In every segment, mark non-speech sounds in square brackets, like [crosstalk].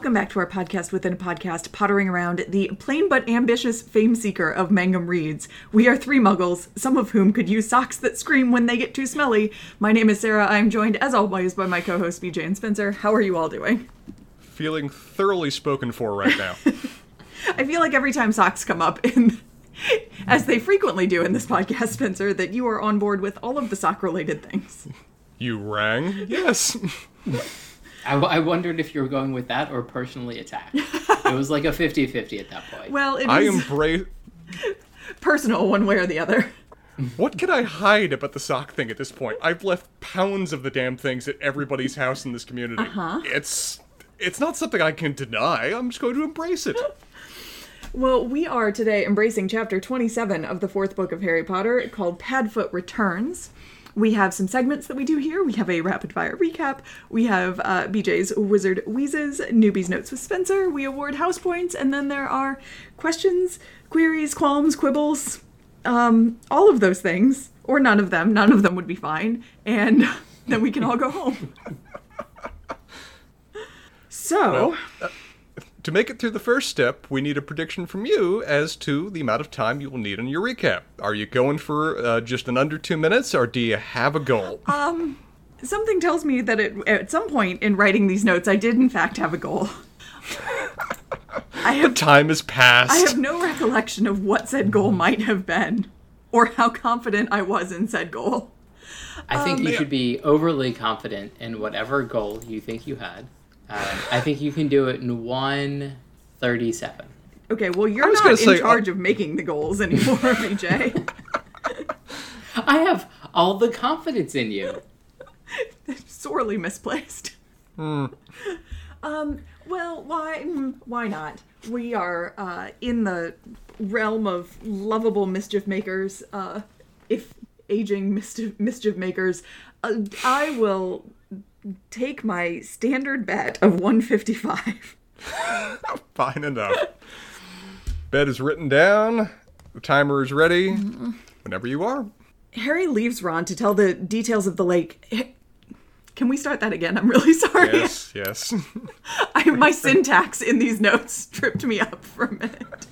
Welcome back to our podcast within a podcast, pottering around the plain but ambitious fame seeker of Mangum Reads. We are three muggles, some of whom could use socks that scream when they get too smelly. My name is Sarah. I'm joined, as always, by my co host BJ and Spencer. How are you all doing? Feeling thoroughly spoken for right now. [laughs] I feel like every time socks come up in. As they frequently do in this podcast, Spencer, that you are on board with all of the sock related things. You rang? Yes. [laughs] I, I wondered if you were going with that or personally attacked. it was like a 50 50 at that point. Well, it I is embrace. [laughs] personal one way or the other. What can I hide about the sock thing at this point? I've left pounds of the damn things at everybody's house in this community. Uh-huh. It's it's not something I can deny. I'm just going to embrace it. [laughs] Well, we are today embracing chapter 27 of the fourth book of Harry Potter called Padfoot Returns. We have some segments that we do here. We have a rapid fire recap. We have uh, BJ's Wizard Wheezes, Newbie's Notes with Spencer. We award house points, and then there are questions, queries, qualms, quibbles, um, all of those things, or none of them. None of them would be fine, and [laughs] then we can all go home. [laughs] So, To make it through the first step, we need a prediction from you as to the amount of time you will need on your recap. Are you going for uh, just an under two minutes, or do you have a goal? Um, something tells me that it, at some point in writing these notes, I did in fact have a goal. I [laughs] have Time has passed. I have no recollection of what said goal might have been, or how confident I was in said goal. I think um, you should be overly confident in whatever goal you think you had. Um, I think you can do it in 137. Okay, well, you're not in say, uh, charge of making the goals anymore, [laughs] BJ. I have all the confidence in you. [laughs] Sorely misplaced. Um, well, why? mm, Why not? We are uh, in the realm of lovable mischief makers. Uh, if aging mischief, mischief makers, uh, I will take my standard bet of 155. [laughs] Fine enough. Bet is written down. The timer is ready. Mm-hmm. Whenever you are. Harry leaves Ron to tell the details of the lake. Can we start that again? I'm really sorry. Yes, yes. [laughs] I, my syntax in these notes [laughs] tripped me up for a minute.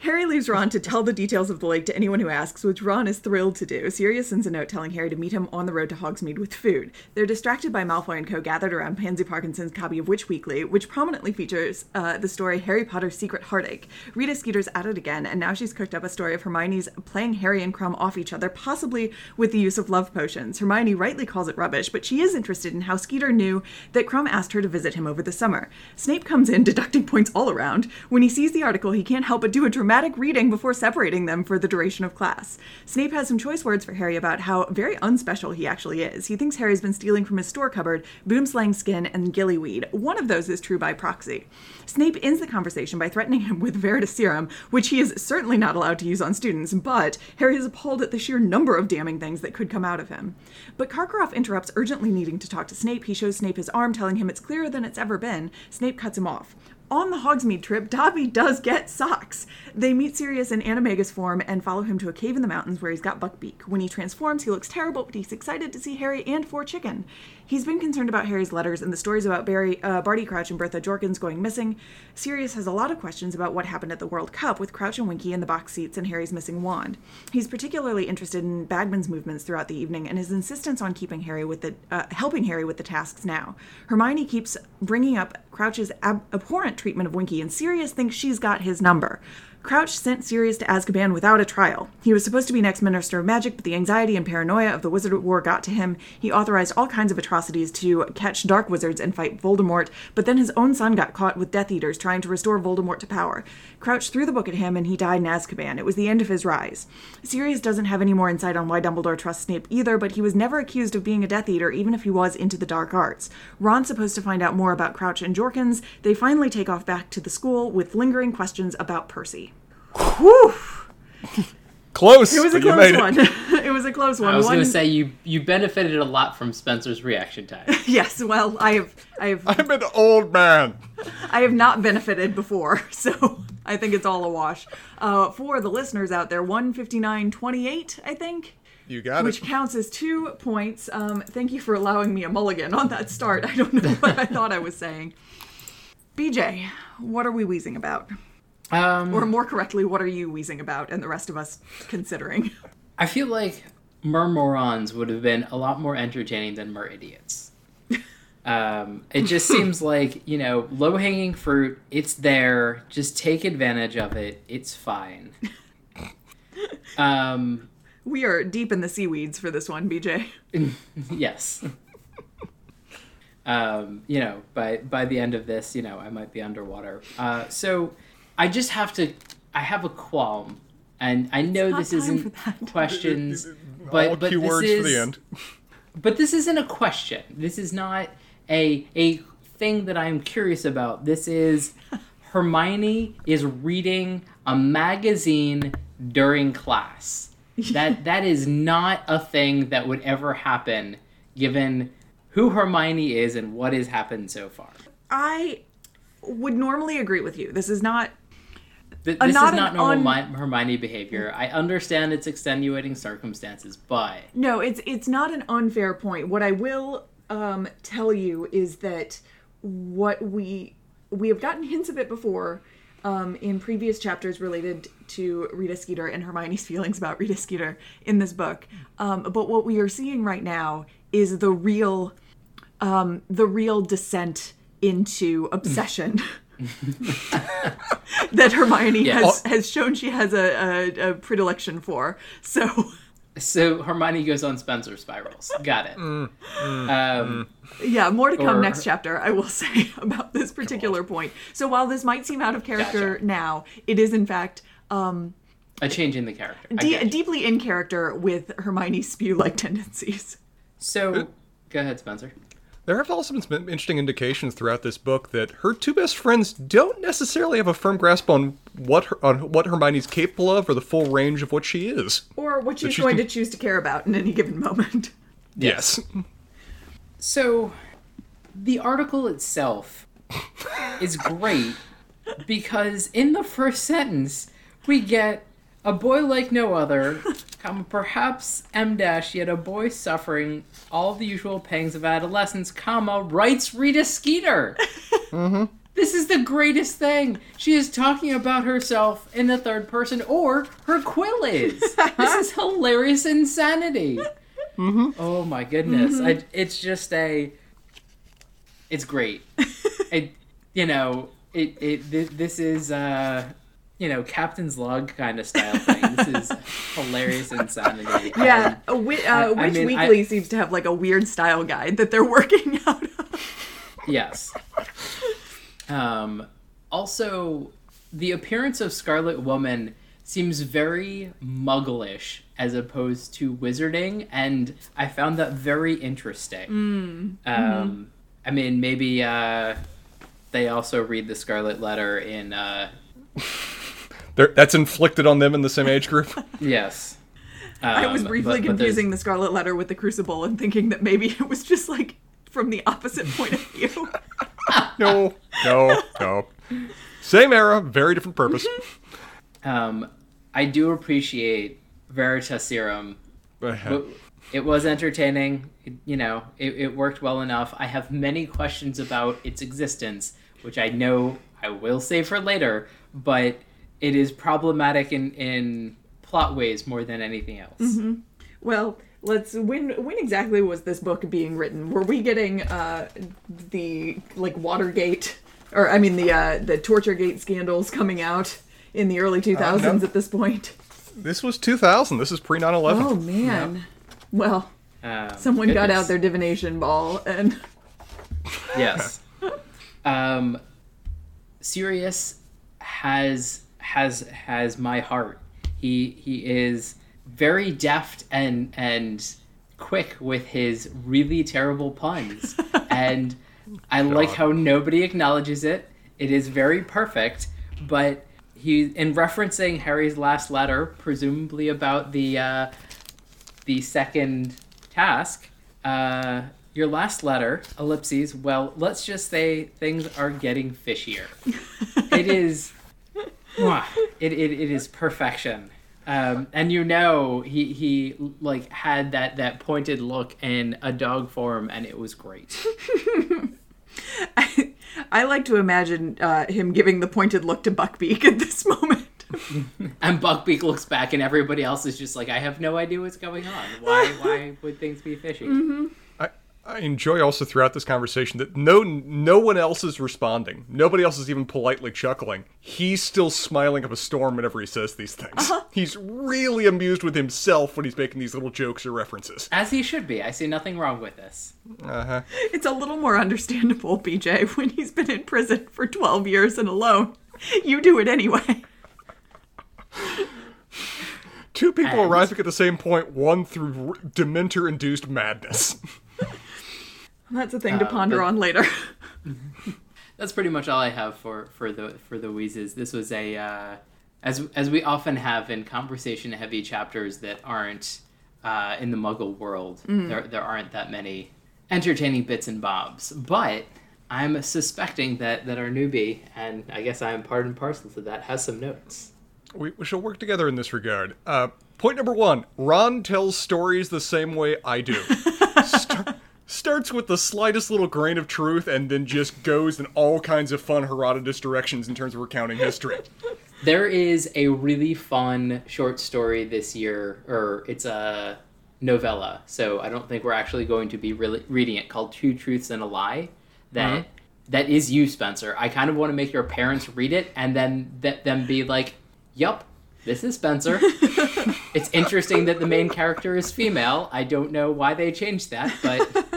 Harry leaves Ron to tell the details of the lake to anyone who asks, which Ron is thrilled to do. Sirius sends a note telling Harry to meet him on the road to Hogsmeade with food. They're distracted by Malfoy and Co. gathered around Pansy Parkinson's copy of Witch Weekly, which prominently features uh, the story Harry Potter's Secret Heartache. Rita Skeeter's at it again, and now she's cooked up a story of Hermione's playing Harry and Krum off each other, possibly with the use of love potions. Hermione rightly calls it rubbish, but she is interested in how Skeeter knew that Krum asked her to visit him over the summer. Snape comes in, deducting points all around. When he sees the article, he can't help but do a dramatic reading before separating them for the duration of class. Snape has some choice words for Harry about how very unspecial he actually is. He thinks Harry's been stealing from his store cupboard boomslang skin and gillyweed. One of those is true by proxy. Snape ends the conversation by threatening him with Veritaserum, which he is certainly not allowed to use on students, but Harry is appalled at the sheer number of damning things that could come out of him. But Karkaroff interrupts, urgently needing to talk to Snape. He shows Snape his arm, telling him it's clearer than it's ever been. Snape cuts him off. On the Hogsmeade trip, Dobby does get socks. They meet Sirius in Animagus form and follow him to a cave in the mountains where he's got Buckbeak. When he transforms, he looks terrible, but he's excited to see Harry and Four Chicken. He's been concerned about Harry's letters and the stories about Barry, uh, Barty Crouch and Bertha Jorkins going missing. Sirius has a lot of questions about what happened at the World Cup with Crouch and Winky in the box seats and Harry's missing wand. He's particularly interested in Bagman's movements throughout the evening and his insistence on keeping Harry with the uh, helping Harry with the tasks now. Hermione keeps bringing up Crouch's ab- abhorrent treatment of Winky, and Sirius thinks she's got his number. Crouch sent Sirius to Azkaban without a trial. He was supposed to be next Minister of Magic, but the anxiety and paranoia of the Wizard War got to him. He authorized all kinds of atrocities to catch dark wizards and fight Voldemort, but then his own son got caught with Death Eaters trying to restore Voldemort to power. Crouch threw the book at him and he died in Azkaban. It was the end of his rise. Sirius doesn't have any more insight on why Dumbledore trusts Snape either, but he was never accused of being a Death Eater, even if he was into the dark arts. Ron's supposed to find out more about Crouch and Jorkins. They finally take off back to the school with lingering questions about Percy. Whew! Close. It was a but close made it. one. [laughs] it was a close one. I was one going to say you you benefited a lot from Spencer's reaction time. [laughs] yes. Well, I have I have I'm an old man. [laughs] I have not benefited before, so I think it's all a wash. Uh, for the listeners out there, one fifty nine twenty eight, I think. You got Which it. Which counts as two points. Um, thank you for allowing me a mulligan on that start. I don't know what I thought I was saying. BJ, what are we wheezing about? Um, Or more correctly, what are you wheezing about and the rest of us considering? I feel like Murmurons would have been a lot more entertaining than Mer Idiots. Um, it just [laughs] seems like, you know, low hanging fruit, it's there, just take advantage of it, it's fine. [laughs] Um, We are deep in the seaweeds for this one, BJ. [laughs] yes. Um, you know, by by the end of this, you know, I might be underwater. Uh, so I just have to I have a qualm. And I know this isn't for that. [laughs] questions, All but but key this words is for the end. but this isn't a question. This is not a a thing that I'm curious about. This is Hermione is reading a magazine during class. That [laughs] that is not a thing that would ever happen given who Hermione is and what has happened so far. I would normally agree with you. This is not Th- this not is not normal un- Mi- Hermione behavior. I understand it's extenuating circumstances, but No, it's it's not an unfair point. What I will um, tell you is that what we we have gotten hints of it before um, in previous chapters related to Rita Skeeter and Hermione's [laughs] feelings about Rita Skeeter in this book. Um, but what we are seeing right now is the real um, the real descent into obsession. [laughs] [laughs] that Hermione Yes. has, has shown she has a, a, a predilection for. So so Hermione goes on Spencer spirals. Got it. um, Yeah, more to come Or- next chapter, I will [laughs] say, about this particular point. So while this might seem out of character Gotcha. now, it is in fact um, a change in the character. I de- deeply in character with Hermione's spew-like [laughs] tendencies. So, go ahead, Spencer. There have also been some interesting indications throughout this book that her two best friends don't necessarily have a firm grasp on what her, on what Hermione's capable of or the full range of what she is. Or what she's she's going com- to choose to care about in any given moment. [laughs] Yes. So, the article itself is great because in the first sentence, we get a boy like no other, [laughs] comma, perhaps M dash, yet a boy suffering all the usual pangs of adolescence, comma, writes Rita Skeeter. [laughs] Mm-hmm. This is the greatest thing. She is talking about herself in the third person, or her quill is. this is [laughs] hilarious insanity. Mm-hmm. Oh my goodness! Mm-hmm. I, it's just a. It's great. it, you know, it it this is uh, you know, Captain's Log kind of style thing. This is [laughs] hilarious insanity. [laughs] Yeah, a wi- uh, I- I Witch mean, I- Weekly seems to have like a weird style guide that they're [laughs] working out of. Yes. Um, also, the appearance of Scarlet Woman seems very mugglish as opposed to wizarding, and I found that very interesting. Um, I mean, maybe uh, they also read the Scarlet Letter in. Uh, that's inflicted on them in the same age group. [laughs] yes. I was Um, briefly but- but confusing the Scarlet Letter with the Crucible and thinking that maybe it was just like from the opposite point of view. [laughs] no, no, no. Same era, very different purpose. Um, I do appreciate Veritaserum But it was entertaining. It, you know, it, it worked well enough. I have many questions about its existence, which I know I will save for later, but it is problematic in, in plot ways more than anything else. Well, let's when when exactly was this book being written? Were we getting uh the like Watergate or I mean the uh the Torturegate scandals coming out in the early 2000s no. at this point? This was 2000. This is pre 9 11. Oh man. Well, Um, someone got out their divination ball and Yes. [laughs] um, Sirius has has has my heart. He he is very deft and and quick with his really terrible puns, [laughs] and I like how nobody acknowledges it. It is very perfect, but he in referencing Harry's last letter, presumably about the uh, the second task. Uh, your last letter, ellipses. Well, let's just say things are getting fishier. [laughs] it is, mwah, it, it, it is perfection. Um, and you know he he like had that that pointed look in a dog form, and it was great. [laughs] I, I like to imagine uh, him giving the pointed look to Buckbeak at this moment. [laughs] And Buckbeak looks back, and everybody else is just like, "I have no idea what's going on. Why why would things be fishy?" I, I enjoy also throughout this conversation that no no one else is responding. Nobody else is even politely chuckling. He's still smiling up a storm whenever he says these things. He's really amused with himself when he's making these little jokes or references. As he should be. I see nothing wrong with this. Uh-huh. It's a little more understandable, BJ, when he's been in prison for 12 years and alone. You do it anyway. Two people And- arriving at the same point, one through r- dementor-induced madness. [laughs] That's a thing to Uh, ponder but- on later. [laughs] [laughs] That's pretty much all I have for for the for the wheezes. This was a uh, as as we often have in conversation heavy chapters that aren't uh, in the Muggle world. There there aren't that many entertaining bits and bobs, but. I'm suspecting that, that our newbie, and I guess I am part and parcel to that, has some notes. We, we shall work together in this regard. Uh, point number one Ron tells stories the same way I do. [laughs] Star- starts with the slightest little grain of truth and then just goes in all kinds of fun Herodotus directions in terms of recounting history. [laughs] There is a really fun short story this year, or it's a novella, so I don't think we're actually going to be really reading it, called Two Truths and a Lie. That uh-huh. that is you, Spencer. I kind of want to make your parents read it and then that them be like, "Yup, this is Spencer." [laughs] it's interesting that the main character is female. I don't know why they changed that, but Other,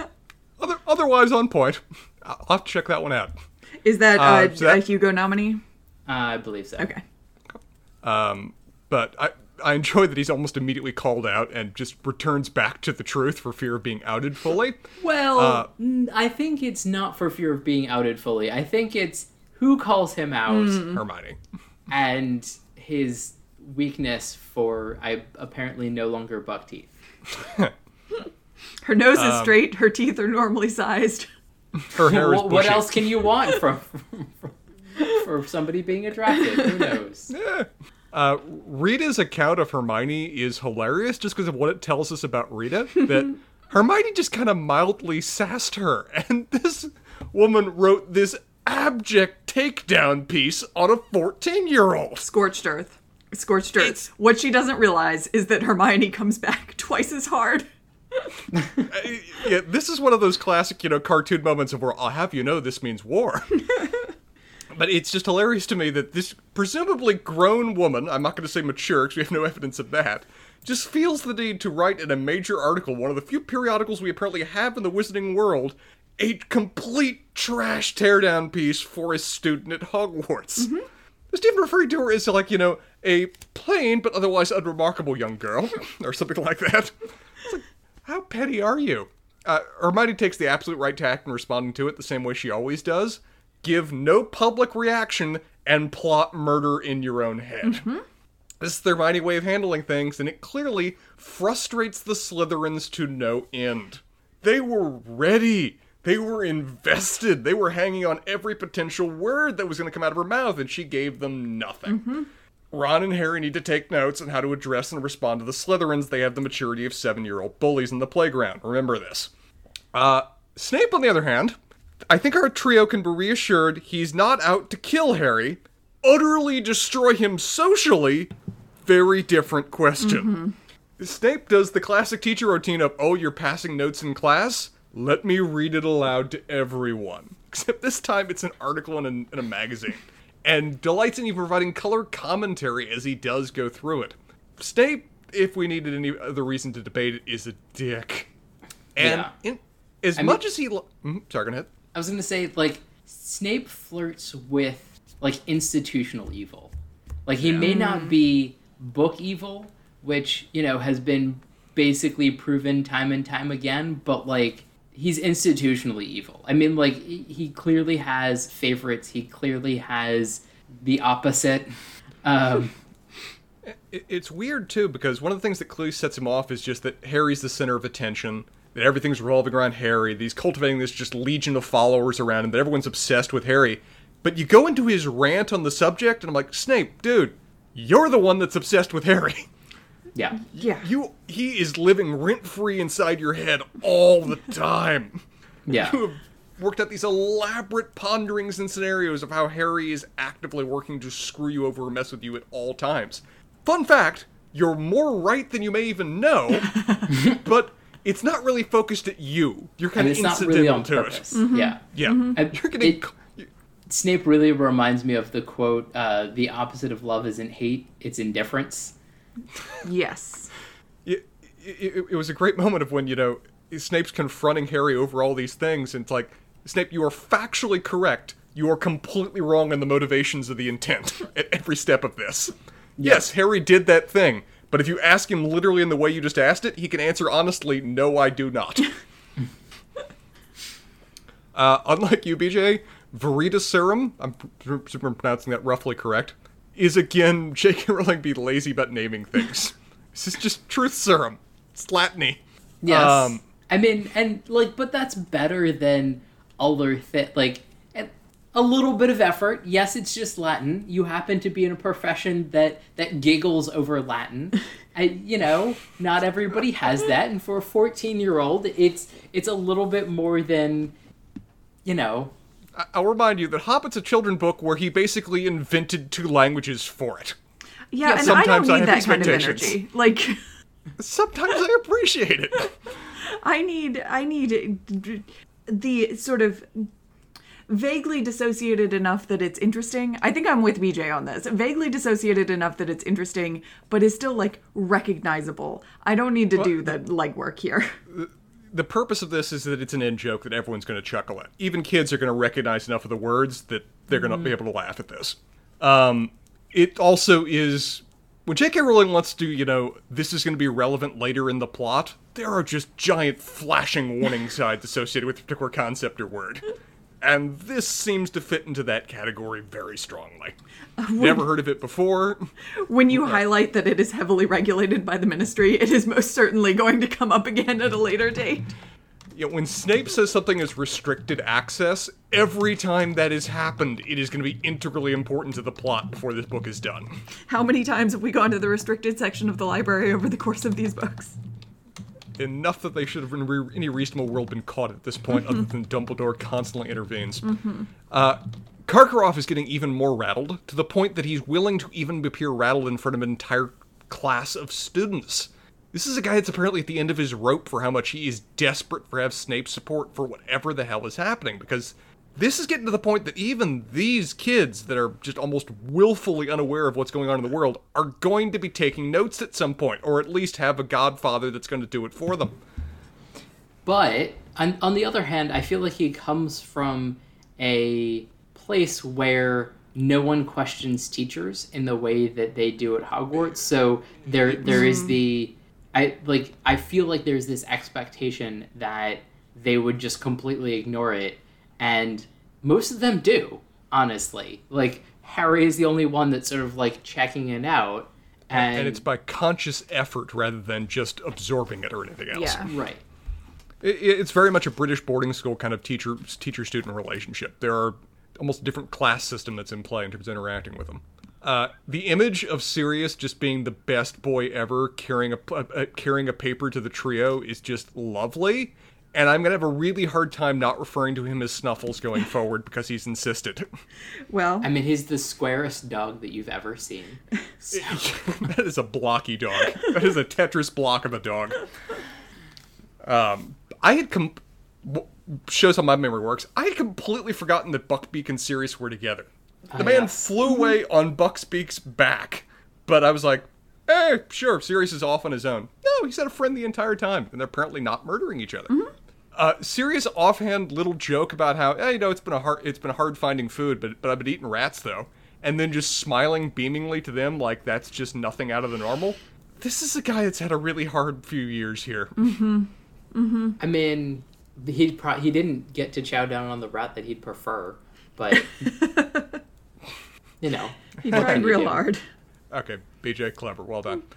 otherwise, on point. I'll have to check that one out. Is that, uh, Uh, so that- a Hugo nominee? uh, I believe so. Okay. Um, But I, I enjoy that he's almost immediately called out and just returns back to the truth for fear of being outed fully. Well, Uh, n- I think it's not for fear of being outed fully. I think it's who calls him out Hermione. and his weakness for I apparently no longer buck teeth. [laughs] Her nose Um, is straight, her teeth are normally sized. Her hair is What, what else can you want from, [laughs] from for somebody being attractive? Who knows? [laughs] Uh, Rita's account of Hermione is hilarious just because of what it tells us about Rita. [laughs] That Hermione just kind of mildly sassed her, and this woman wrote this abject takedown piece on a 14 year old. Scorched earth. Scorched earth. It's- What she doesn't realize is that Hermione comes back twice as hard. [laughs] Yeah, this is one of those classic, you know, cartoon moments of where I'll have you know this means war. [laughs] but it's just hilarious to me that this presumably grown woman, I'm not going to say mature because we have no evidence of that, just feels the need to write in a major article, one of the few periodicals we apparently have in the wizarding world, a complete trash teardown piece for a student at Hogwarts. Mm-hmm. Just even referring to her as like, you know, a plain but otherwise unremarkable young girl, [laughs] or something like that. It's like, how petty are you? Uh, Hermione takes the absolute right tact in responding to it the same way she always does. Give no public reaction and plot murder in your own head. This is their Hermione way of handling things, and it clearly frustrates the Slytherins to no end. They were ready. They were invested. They were hanging on every potential word that was going to come out of her mouth, and she gave them nothing. Ron and Harry need to take notes on how to address and respond to the Slytherins. They have the maturity of seven year old bullies in the playground. Remember this. Uh, Snape, on the other hand, I think our trio can be reassured he's not out to kill Harry, utterly destroy him socially. Very different question. Snape does the classic teacher routine of, oh, you're passing notes in class? Let me read it aloud to everyone. [laughs] Except this time it's an article in a, in a magazine. And delights in even providing color commentary as he does go through it. Snape, if we needed any other reason to debate it, is a dick. And Yeah. in, as mean- much as he. Lo- Mhm, sorry, go ahead. I was gonna say like Snape flirts with like institutional evil. Like he may not be book evil, which you know has been basically proven time and time again, but like he's institutionally evil. I mean, like he clearly has favorites. He clearly has the opposite [laughs] Um, It's weird too because one of the things that clearly sets him off is just that Harry's the center of attention. That everything's revolving around Harry. That he's cultivating this just legion of followers around him. That everyone's obsessed with Harry. But you go into his rant on the subject, and I'm like, Snape, dude, you're the one that's obsessed with Harry. [laughs] yeah. Yeah. You, he is living rent free inside your head all the time. Yeah. You have worked out these elaborate ponderings and scenarios of how Harry is actively working to screw you over or mess with you at all times. Fun fact, you're more right than you may even know, [laughs] but it's not really focused at you. You're kind And of it's not incidental really on to purpose. it. Yeah. Yeah. And You're getting. it- Snape really reminds me of the quote, uh, the opposite of love isn't hate, it's indifference. Yes. it, it, it was a great moment of when you know Snape's confronting Harry over all these things, and it's like Snape, you are factually correct. You are completely wrong in the motivations of the intent [laughs] at every step of this. Yes, Harry did that thing, but if you ask him literally in the way you just asked it, he can answer honestly, "No, I do not." [laughs] uh, unlike you, BJ, Veritaserum, I'm pr- pr- pronouncing that roughly correct, is again [laughs] J.K. Rowling be lazy about naming things. [laughs] this is just truth serum. It's Latiny. Yes. Um, I mean, and like, but that's better than other thi- like a- a little bit of effort. Yes, it's just Latin. You happen to be in a profession that that giggles over Latin. [laughs] I, you know, not everybody has that, and for a fourteen-year-old, it's it's a little bit more than, you know, I- I'll remind you that Hobbit's a children book where he basically invented two languages for it. Yeah, Yeah, and I don't sometimes I need have that kind of energy. Like Sometimes I appreciate it. [laughs] I need I need the sort of vaguely dissociated enough that it's interesting. I think I'm with BJ on this. Vaguely dissociated enough that it's interesting, but is still like recognizable. I don't need to do the legwork here. Uh, the purpose of this is that it's an in joke that everyone's going to chuckle at. Even kids are going to recognize enough of the words that they're going to be able to laugh at this. Um, it also is when J.K. Rowling wants to, you know, this is going to be relevant later in the plot. There are just giant flashing warning signs [laughs] [laughs] associated with a particular concept or word. And this seems to fit into that category very strongly. [laughs] Never heard of it before. When you [laughs] highlight that it is heavily regulated by the ministry, it is most certainly going to come up again at a later date. [laughs] know, when Snape says something is restricted access, every time that has happened, it is going to be integrally important to the plot before this book is done. How many times have we gone to the restricted section of the library over the course of these books? Enough that they should have, in re- any reasonable world, been caught at this point, other than Dumbledore constantly intervenes. Uh, Karkaroff is getting even more rattled, to the point that he's willing to even appear rattled in front of an entire class of students. This is a guy that's apparently at the end of his rope for how much he is desperate for have Snape's support for whatever the hell is happening, because this is getting to the point that even these kids that are just almost willfully unaware of what's going on in the world are going to be taking notes at some point, or at least have a godfather that's going to do it for them. But on, on the other hand, I feel like he comes from a place where no one questions teachers in the way that they do at Hogwarts. So there there is the I like I feel like there's this expectation that they would just completely ignore it and most of them do, honestly. Like Harry is the only one that's sort of like checking it out and, and it's by conscious effort rather than just absorbing it or anything else. Yeah. right. It, it's very much a British boarding school kind of teacher teacher student relationship. There are almost a different class system that's in play in terms of interacting with them. Uh, the image of Sirius just being the best boy ever, carrying a, a, carrying a paper to the trio, is just lovely. And I'm gonna have a really hard time not referring to him as Snuffles going [laughs] forward because he's insisted. Well, I mean, he's the squarest dog that you've ever seen. So- [laughs] that is a blocky dog. That is a Tetris block of a dog. Um, I had com- shows how my memory works. I had completely forgotten that Buckbeak and Sirius were together. The Oh, man yes. flew away on Buckbeak's back, but I was like, "Hey, sure, Sirius is off on his own." No, he's had a friend the entire time, and they're apparently not murdering each other. Uh, Sirius offhand little joke about how, hey, you know, it's been a hard, it's been hard finding food, but but I've been eating rats though, and then just smiling beamingly to them like that's just nothing out of the normal. This is a guy that's had a really hard few years here. Mm-hmm. Mm-hmm. I mean, he pro- he didn't get to chow down on the rat that he'd prefer, but [laughs] You know, He tried real hard. Okay, BJ, clever. Well done. [laughs]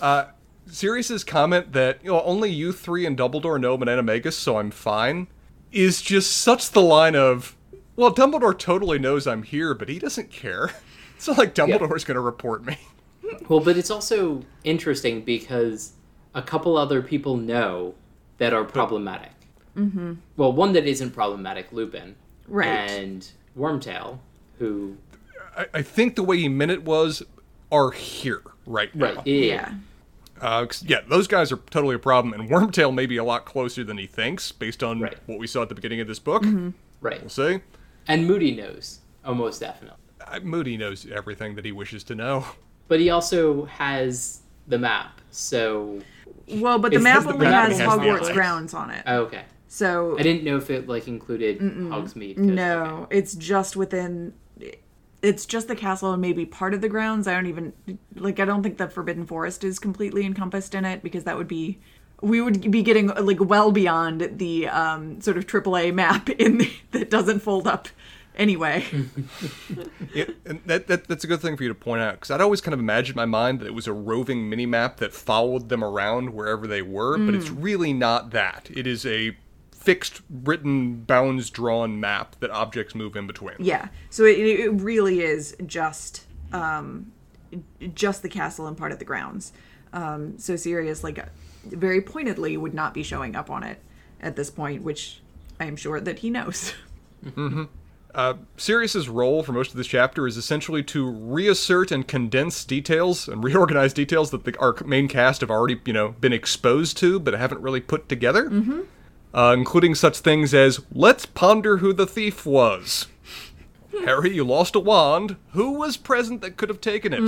Uh, Sirius's comment that you know only you three and Dumbledore know I'm an so I'm fine, is just such the line of, well, Dumbledore totally knows I'm here, but he doesn't care. [laughs] It's not like Dumbledore's going to report me. [laughs] Well, but it's also interesting because a couple other people know that are problematic. Mm-hmm. Well, one that isn't problematic, Lupin, Right. and Wormtail, who I, I think the way he meant it was, are here right now. right, yeah, Yeah. Uh, 'cause, yeah, those guys are totally a problem, and Wormtail may be a lot closer than he thinks, based on Right. what we saw at the beginning of this book. right, We'll see. and Moody knows almost definitely, Uh, Moody knows everything that he wishes to know. but he also has the map. So Well, but the map this the only map has that has Hogwarts grounds on it. oh, okay, So I didn't know if it like included Hogsmeade. 'cause- no, okay. it's just within. It's just the castle and maybe part of the grounds. I don't even like. I don't think the Forbidden Forest is completely encompassed in it because that would be. We would be getting like well beyond the um, sort of AAA map [laughs] in the, that doesn't fold up anyway. [laughs] Yeah, and that, that that's a good thing for you to point out because I'd always kind of imagined in my mind that it was a roving mini map that followed them around wherever they were, but it's really not that. It is a fixed, written, bounds drawn map that objects move in between. Yeah. So it, it really is just um, just the castle and part of the grounds. Um, so Sirius, like, very pointedly, would not be showing up on it at this point, which I am sure that he knows. [laughs] Uh, Sirius's role for most of this chapter is essentially to reassert and condense details and reorganize details that the, our main cast have already, you know, been exposed to but haven't really put together. Mm-hmm. Uh, including such things as let's ponder who the thief was. Harry, you lost a wand. Who was present that could have taken it?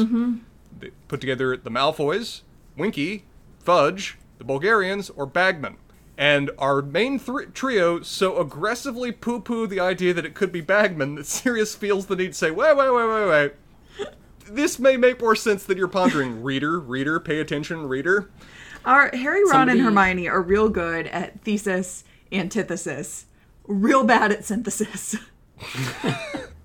They put together the Malfoys, Winky, Fudge, the Bulgarians, or Bagman. And our main trio so aggressively poo poo the idea that it could be Bagman that [laughs] Sirius feels the need to say, wait, wait, wait, wait, wait. This may make more sense than you're pondering. [laughs] reader, reader, pay attention, reader. Our Harry, Ron, Somebody- and Hermione are real good at thesis, antithesis, real bad at synthesis. [laughs]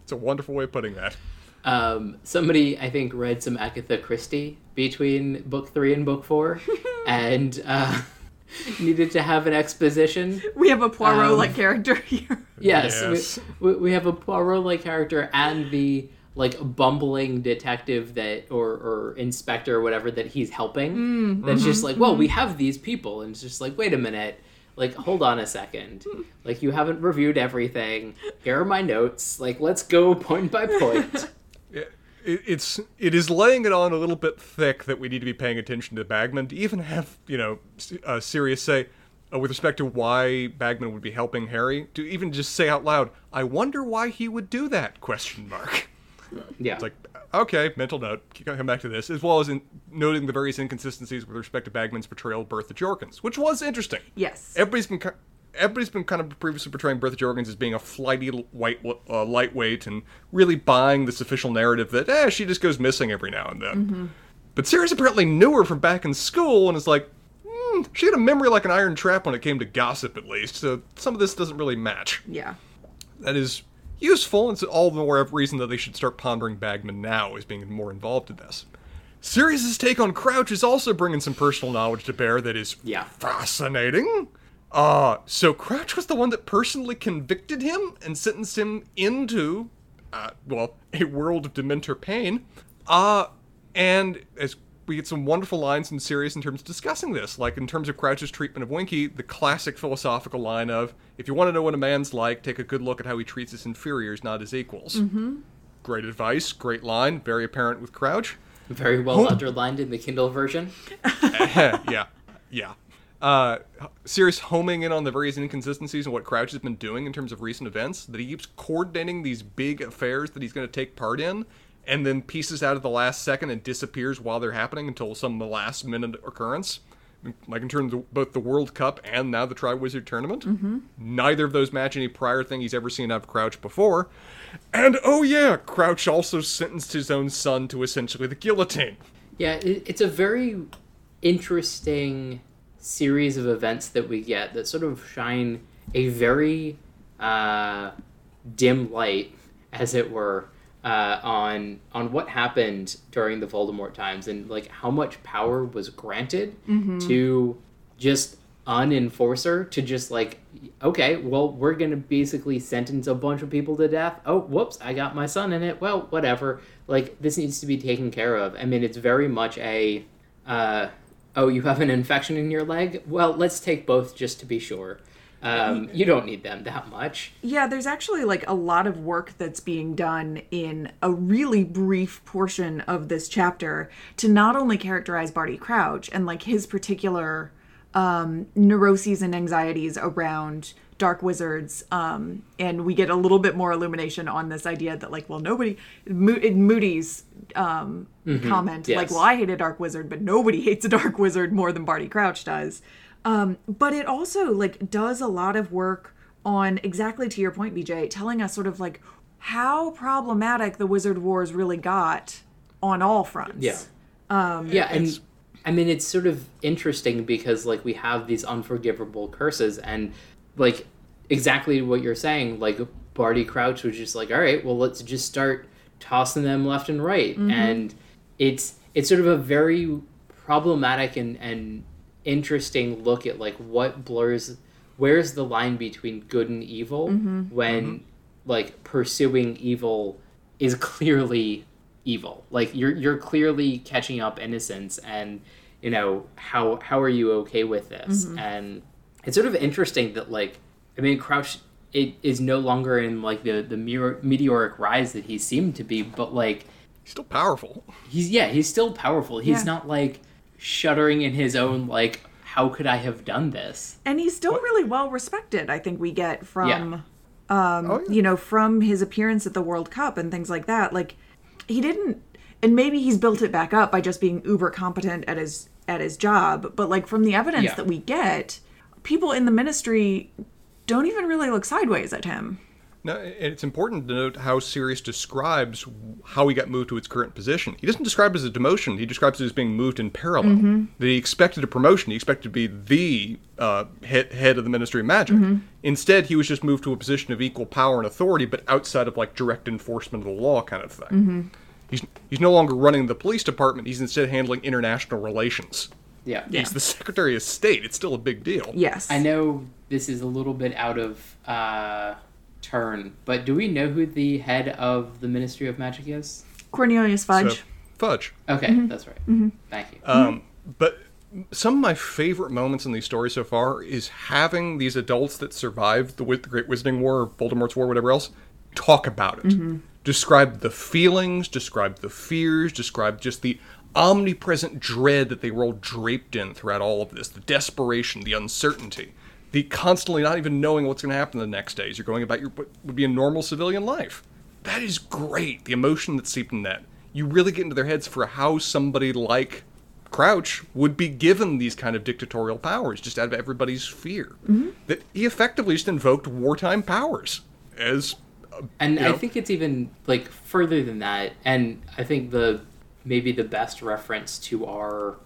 It's a wonderful way of putting that. Um, somebody I think read some Agatha Christie between book three and book four, [laughs] and uh, [laughs] needed to have an exposition. We have a Poirot like Um, character here. Yes, Yes. We, we, we have a Poirot-like character and the like a bumbling detective that or or inspector or whatever that he's helping. That's just like, well, we have these people, and it's just like, wait a minute. Like, hold on a second. Like, you haven't reviewed everything. Here are my notes. Like, let's go point by point. [laughs] it, it's it is laying it on a little bit thick that we need to be paying attention to Bagman to even have you know S- uh, Sirius say uh, with respect to why Bagman would be helping Harry to even just say out loud, "I wonder why he would do that?" Question mark. Yeah. It's like okay, mental note. Keep- Come back to this, as well as in noting the various inconsistencies with respect to Bagman's portrayal of Bertha Jorkins, which was interesting. Yes. Everybody's been ki- everybody's been kind of previously portraying Bertha Jorkins as being a flighty white uh, lightweight and really buying this official narrative that eh, she just goes missing every now and then. But Sirius apparently knew her from back in school and is like, hmm, she had a memory like an iron trap when it came to gossip, at least. So some of this doesn't really match. Yeah. That is useful, and it's all the more reason that they should start pondering Bagman now as being more involved in this. Sirius's take on Crouch is also bringing some personal knowledge to bear that is Yeah. fascinating. Uh, so Crouch was the one that personally convicted him and sentenced him into, uh, well, a world of Dementor pain. Uh, and as we get some wonderful lines in Sirius in terms of discussing this, like in terms of Crouch's treatment of Winky, the classic philosophical line of, if you want to know what a man's like, take a good look at how he treats his inferiors, not his equals. Mm-hmm. Great advice, great line, very apparent with Crouch. Very well underlined in the Kindle version. [laughs] [laughs] yeah, yeah. Uh, Sirius homing in on the various inconsistencies and what Crouch has been doing in terms of recent events. That he keeps coordinating these big affairs that he's going to take part in, and then pieces out at the last second and disappears while they're happening until some last minute occurrence. Like in terms of both the World Cup and now the Triwizard Tournament. Mm-hmm. Neither of those match any prior thing he's ever seen out of Crouch before. And oh yeah, Crouch also sentenced his own son to essentially the guillotine. Yeah, it's a very interesting series of events that we get that sort of shine a very uh, dim light, as it were, uh, on on what happened during the Voldemort times and like how much power was granted to just an enforcer to just like okay well we're gonna basically sentence a bunch of people to death. Oh whoops i got my son in it. Well whatever. Like this needs to be taken care of. I mean it's very much a uh, oh you have an infection in your leg? Well let's take both just to be sure um, you don't need them that much. Yeah, there's actually like a lot of work that's being done in a really brief portion of this chapter to not only characterize Barty Crouch and like his particular um, neuroses and anxieties around dark wizards um, and we get a little bit more illumination on this idea that like well nobody Mo- in moody's um, comment like well i hate a dark wizard but nobody [laughs] hates a dark wizard more than barty crouch does um, but it also like does a lot of work on exactly to your point bj telling us sort of like how problematic the wizard wars really got on all fronts Yeah. Um, yeah, and I mean it's sort of interesting because like we have these unforgivable curses and like exactly what you're saying, like Barty Crouch was just like, all right, well let's just start tossing them left and right. And it's it's sort of a very problematic and, and interesting look at like what blurs where's the line between good and evil mm-hmm. when mm-hmm. like pursuing evil is [laughs] clearly evil. Like you're you're clearly catching up innocence and you know how how are you okay with this? Mm-hmm. And it's sort of interesting that like I mean Crouch it is no longer in like the the meteor- meteoric rise that he seemed to be, but like He's still powerful. he's yeah he's still powerful. He's Yeah. not like shuddering in his own like how could I have done this? and he's still really well respected i think we get from Yeah. Um, oh, yeah. you know, from his appearance at the World Cup and things like that. Like he didn't and maybe he's built it back up by just being uber competent at his at his job, but like from the evidence Yeah. that we get, people in the ministry don't even really look sideways at him. Now, and it's important to note how Sirius describes how he got moved to its current position. He doesn't describe it as a demotion. He describes it as being moved in parallel. That he expected a promotion. He expected to be the uh, head, head of the Ministry of Magic. Instead, he was just moved to a position of equal power and authority, but outside of like direct enforcement of the law kind of thing. He's he's no longer running the police department. He's instead handling international relations. Yeah. He's the Secretary of State. It's still a big deal. Yes. I know this is a little bit out of uh, turn, but do we know who the head of the Ministry of Magic is? Cornelius Fudge. So, fudge. Okay, mm-hmm. that's right. Mm-hmm. Thank you. Um, but some of my favorite moments in these stories so far is having these adults that survived the, the Great Wizarding War, or Voldemort's War, whatever else, talk about it. Mm-hmm. Describe the feelings, describe the fears, describe just the omnipresent dread that they were all draped in throughout all of this the desperation, the uncertainty, the constantly not even knowing what's going to happen the next day as you're going about your what would be a normal civilian life. That is great. The emotion that's seeped in that. You really get into their heads for how somebody like Crouch would be given these kind of dictatorial powers just out of everybody's fear. Mm-hmm. That he effectively just invoked wartime powers as uh, and you I think it's even like further than that. And I think the maybe the best reference to our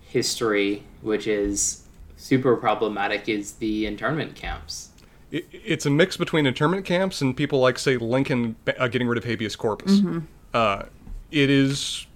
history, which is super problematic, is the internment camps. it, it's a mix between internment camps and people like say Lincoln uh, getting rid of habeas corpus. Uh, it is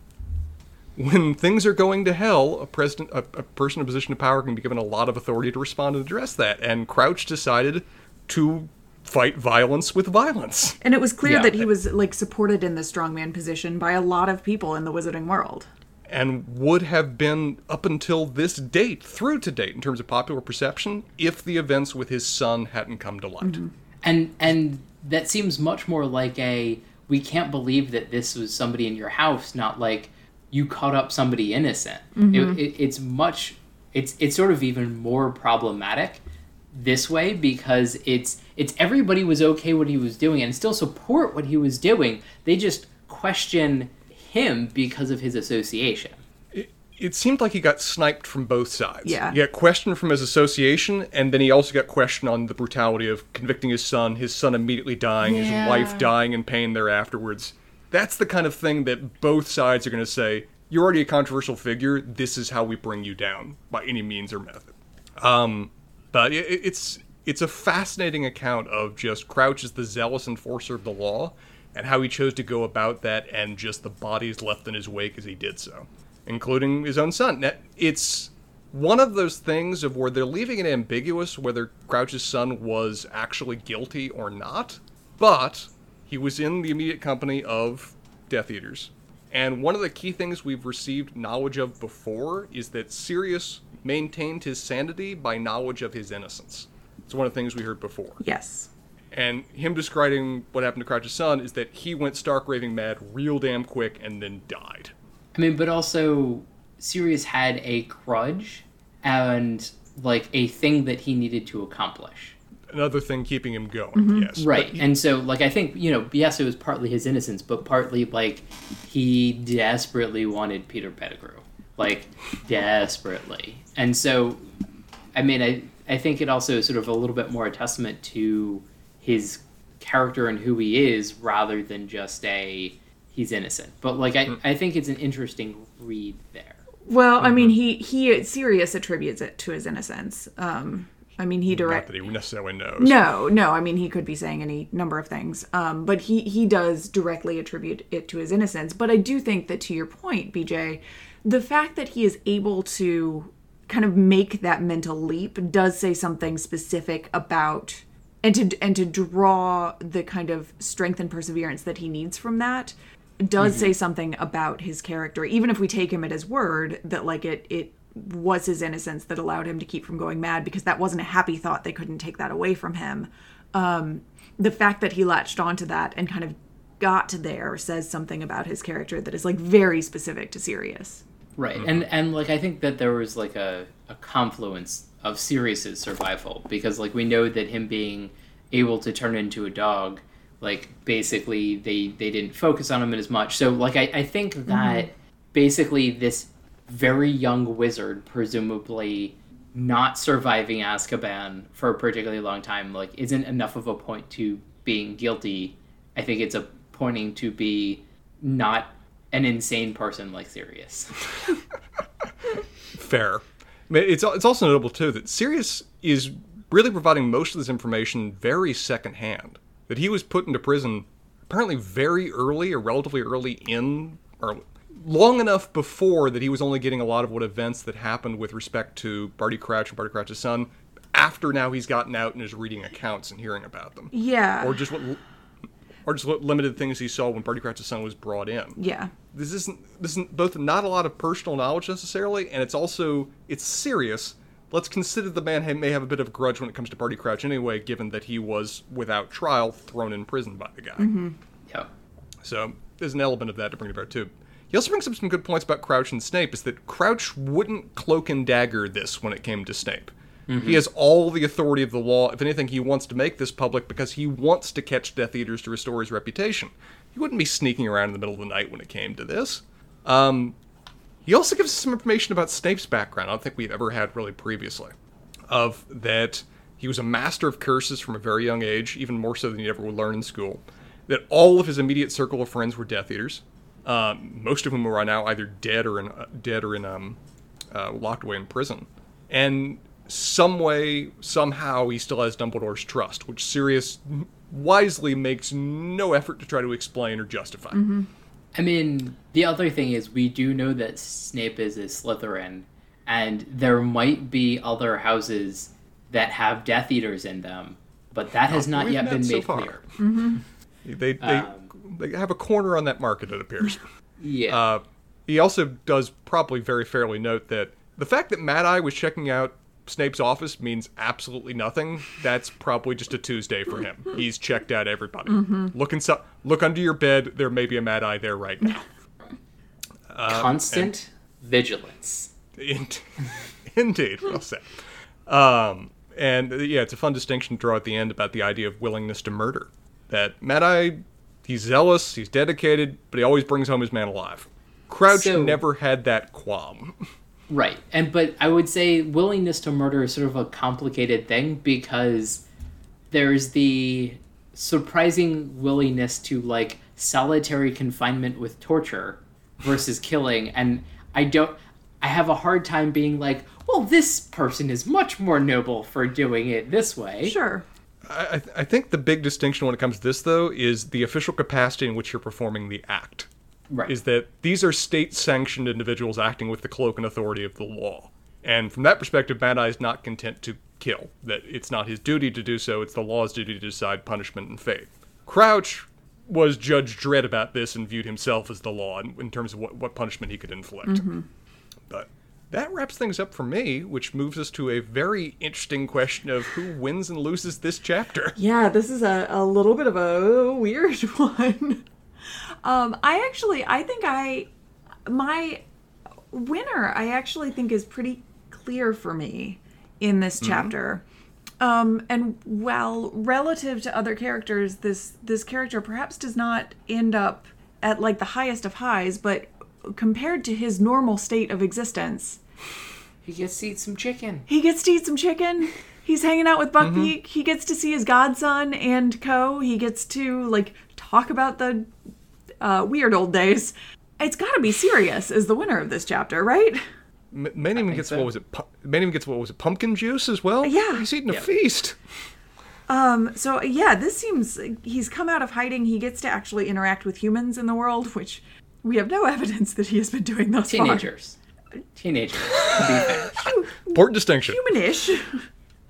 when things are going to hell, a president, a, a person in a position of power can be given a lot of authority to respond and address that. And Crouch decided to fight violence with violence. and it was clear Yeah. that he was like supported in the strongman position by a lot of people in the wizarding world. And would have been up until this date, through to date, in terms of popular perception, if the events with his son hadn't come to light. Mm-hmm. and and that seems much more like a we can't believe that this was somebody in your house not like you caught up somebody innocent. It, mm-hmm. it, it's much it's it's sort of even more problematic this way because it's it's everybody was okay what he was doing and still support what he was doing. They just question him because of his association It, it seemed like he got sniped from both sides. Yeah. He got questioned from his association, and then he also got questioned on the brutality of convicting his son, his son immediately dying, Yeah. his wife dying in pain there afterwards. That's the kind of thing that both sides are going to say, you're already a controversial figure, this is how we bring you down, by any means or method. Um, but it, it's it's a fascinating account of just Crouch as the zealous enforcer of the law, and how he chose to go about that and just the bodies left in his wake as he did so, including his own son. Now, it's one of those things of where they're leaving it ambiguous whether Crouch's son was actually guilty or not, but he was in the immediate company of Death Eaters. And one of the key things we've received knowledge of before is that Sirius maintained his sanity by knowledge of his innocence. It's one of the things we heard before. Yes. And him describing what happened to Crouch's son is that he went stark raving mad real damn quick and then died. I mean, but also Sirius had a grudge and like a thing that he needed to accomplish. Another thing keeping him going, mm-hmm. yes. Right. And so like I think, you know, yes, it was partly his innocence, but partly like he desperately wanted Peter Pettigrew. Like desperately. And so I mean, I I think it also is sort of a little bit more a testament to his character and who he is rather than just a he's innocent. But like I, I think it's an interesting read there. Well, I mean, he he Sirius attributes it to his innocence. Um, I mean, he Not that he necessarily knows. No, no. I mean, he could be saying any number of things, um, but he he does directly attribute it to his innocence. But I do think that, to your point, BJ, the fact that he is able to kind of make that mental leap does say something specific about and to and to draw the kind of strength and perseverance that he needs from that does say something about his character even if we take him at his word that like it it was his innocence that allowed him to keep from going mad because that wasn't a happy thought they couldn't take that away from him um the fact that he latched onto that and kind of got there says something about his character that is like very specific to Sirius. Right. And and like I think that there was like a, a confluence of Sirius's survival because like we know that him being able to turn into a dog, like basically they they didn't focus on him as much. So like I, I think mm-hmm. that basically this very young wizard, presumably not surviving Azkaban for a particularly long time, like isn't enough of a point to being guilty. I think it's a pointing to be not an insane person like Sirius. [laughs] Fair. It's it's also notable too that Sirius is really providing most of this information very secondhand. That he was put into prison apparently very early or relatively early in or long enough before that he was only getting a lot of what events that happened with respect to Barty Crouch and Barty Crouch's son after now he's gotten out and is reading accounts and hearing about them. Yeah. Or just what or just limited things he saw when Barty Crouch's son was brought in yeah. this isn't this isn't both not a lot of personal knowledge necessarily, and it's also it's Sirius. Let's consider the man may have a bit of a grudge when it comes to Barty Crouch anyway, given that he was without trial thrown in prison by the guy. Mm-hmm. yeah. So there's an element of that to bring to bear too. He also brings up some good points about Crouch and Snape. Is that Crouch wouldn't cloak and dagger this when it came to Snape. He has all the authority of the law. If anything, he wants to make this public because he wants to catch Death Eaters to restore his reputation. He wouldn't be sneaking around in the middle of the night when it came to this. Um, he also gives us some information about Snape's background. I don't think we've ever had really previously. Of that he was a master of curses from a very young age, even more so than he ever would learn in school. That all of his immediate circle of friends were Death Eaters, um, most of whom are now either dead or in uh, dead or in um, uh, locked away in prison. And some way, somehow, he still has Dumbledore's trust, which Sirius wisely makes no effort to try to explain or justify. I mean, the other thing is we do know that Snape is a Slytherin, and there might be other houses that have Death Eaters in them, but that has not we've yet met been so made far. clear. They they, Um, they have a corner on that market, it appears. Yeah. Uh, he also does probably very fairly note that the fact that Mad Eye was checking out Snape's office means absolutely nothing. That's probably just a Tuesday for him. [laughs] He's checked out everybody. Look inside, look under your bed. There may be a Mad Eye there right now. [laughs] Constant vigilance. In- [laughs] Indeed, well said. Um, and yeah, it's a fun distinction to draw at the end about the idea of willingness to murder. That Mad Eye, he's zealous, he's dedicated, but he always brings home his man alive. Crouch So- never had that qualm. Right. And but I would say willingness to murder is sort of a complicated thing because there's the surprising willingness to like solitary confinement with torture versus killing and I don't I have a hard time being like, well, this person is much more noble for doing it this way. Sure. I, I- I think the big distinction when it comes to this, though, is the official capacity in which you're performing the act. Right. Is that these are state sanctioned individuals acting with the cloak and authority of the law. And from that perspective, Mad Eye is not content to kill. That it's not his duty to do so, it's the law's duty to decide punishment and fate. Crouch was Judge Dredd about this and viewed himself as the law in, in terms of what, what punishment he could inflict. Mm-hmm. But that wraps things up for me, which moves us to a very interesting question of who wins and loses this chapter. Yeah, this is a, a little bit of a weird [laughs] one. Um, I actually, I think I, my winner, I actually think is pretty clear for me in this chapter. Um, and while relative to other characters, this this character perhaps does not end up at like the highest of highs, but compared to his normal state of existence, He gets to eat some chicken. he gets to eat some chicken. He's hanging out with Buckbeak. He gets to see his godson and co. He gets to like talk about the uh, weird old days. It's got to be Sirius as the winner of this chapter, right? M- Man even gets so. what was it? Pu- Man even gets what was it? Pumpkin juice as well. Yeah. he's eating a feast. Um, so yeah, this seems he's come out of hiding. He gets to actually interact with humans in the world, which we have no [laughs] evidence that he has been doing thus far. Teenagers. Teenagers. To be [laughs] fair. Important distinction. Humanish.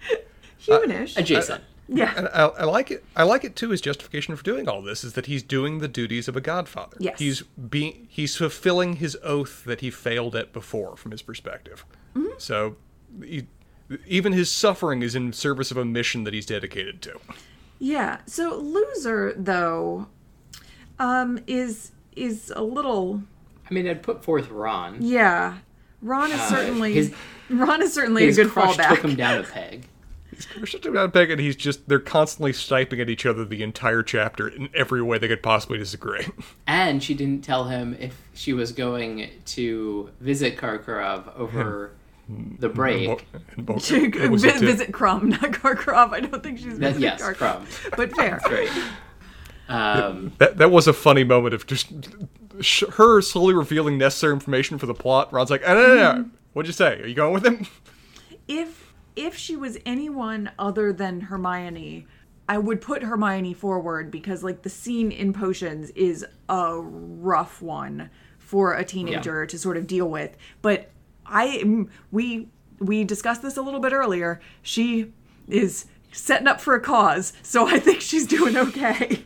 [laughs] Humanish. Adjacent. Yeah. And I, I like it. I like it too. His justification for doing all this is that he's doing the duties of a godfather. Yes. He's being he's fulfilling his oath that he failed at before, from his perspective. So, he, even his suffering is in service of a mission that he's dedicated to. Yeah. So loser though, um, is is a little I mean, I'd put forth Ron. yeah. Ron is certainly his- Ron is certainly a His good crush fallback. took him down a peg. We're just about Peg, and he's just they're constantly sniping at each other the entire chapter in every way they could possibly disagree. [laughs] And she didn't tell him if she was going to visit Karkarov over the break. And Bo- to it was a vi- tip. visit Krum, not Karkarov. I don't think she's That, visiting yes, Karkarov. Krum. But fair. Great. Um, That that was a funny moment of just sh- her slowly revealing necessary information for the plot. Ron's like, "Ah, no, no, no, no. What'd you say? Are you going with him?" If if she was anyone other than Hermione, I would put Hermione forward because like the scene in Potions is a rough one for a teenager to sort of deal with. But I we we discussed this a little bit earlier. She is setting up for a cause, so I think she's doing okay.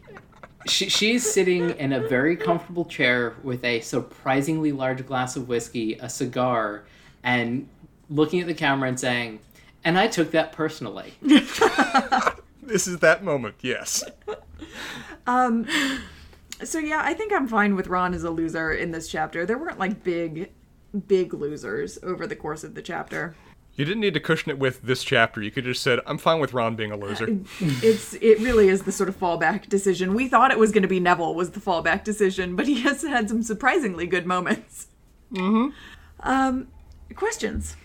she, she's sitting in a very comfortable chair with a surprisingly large glass of whiskey, a cigar, and looking at the camera and saying, and I took that personally. [laughs] This is that moment. Yes. [laughs] Um, So yeah, I think I'm fine with Ron as a loser in this chapter. There weren't like big big losers over the course of the chapter. You didn't need to cushion it with this chapter. You could have just said, "I'm fine with Ron being a loser." It's it really is the sort of fallback decision. We thought it was going to be Neville was the fallback decision, but he has had some surprisingly good moments. Mm-hmm. Um, questions.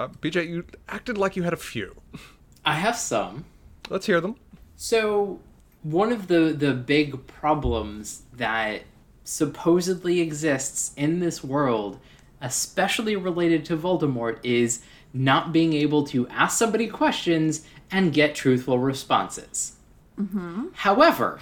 Uh, BJ, you acted like you had a few. I have some. Let's hear them. So, one of the, the big problems that supposedly exists in this world, especially related to Voldemort, is not being able to ask somebody questions and get truthful responses. However,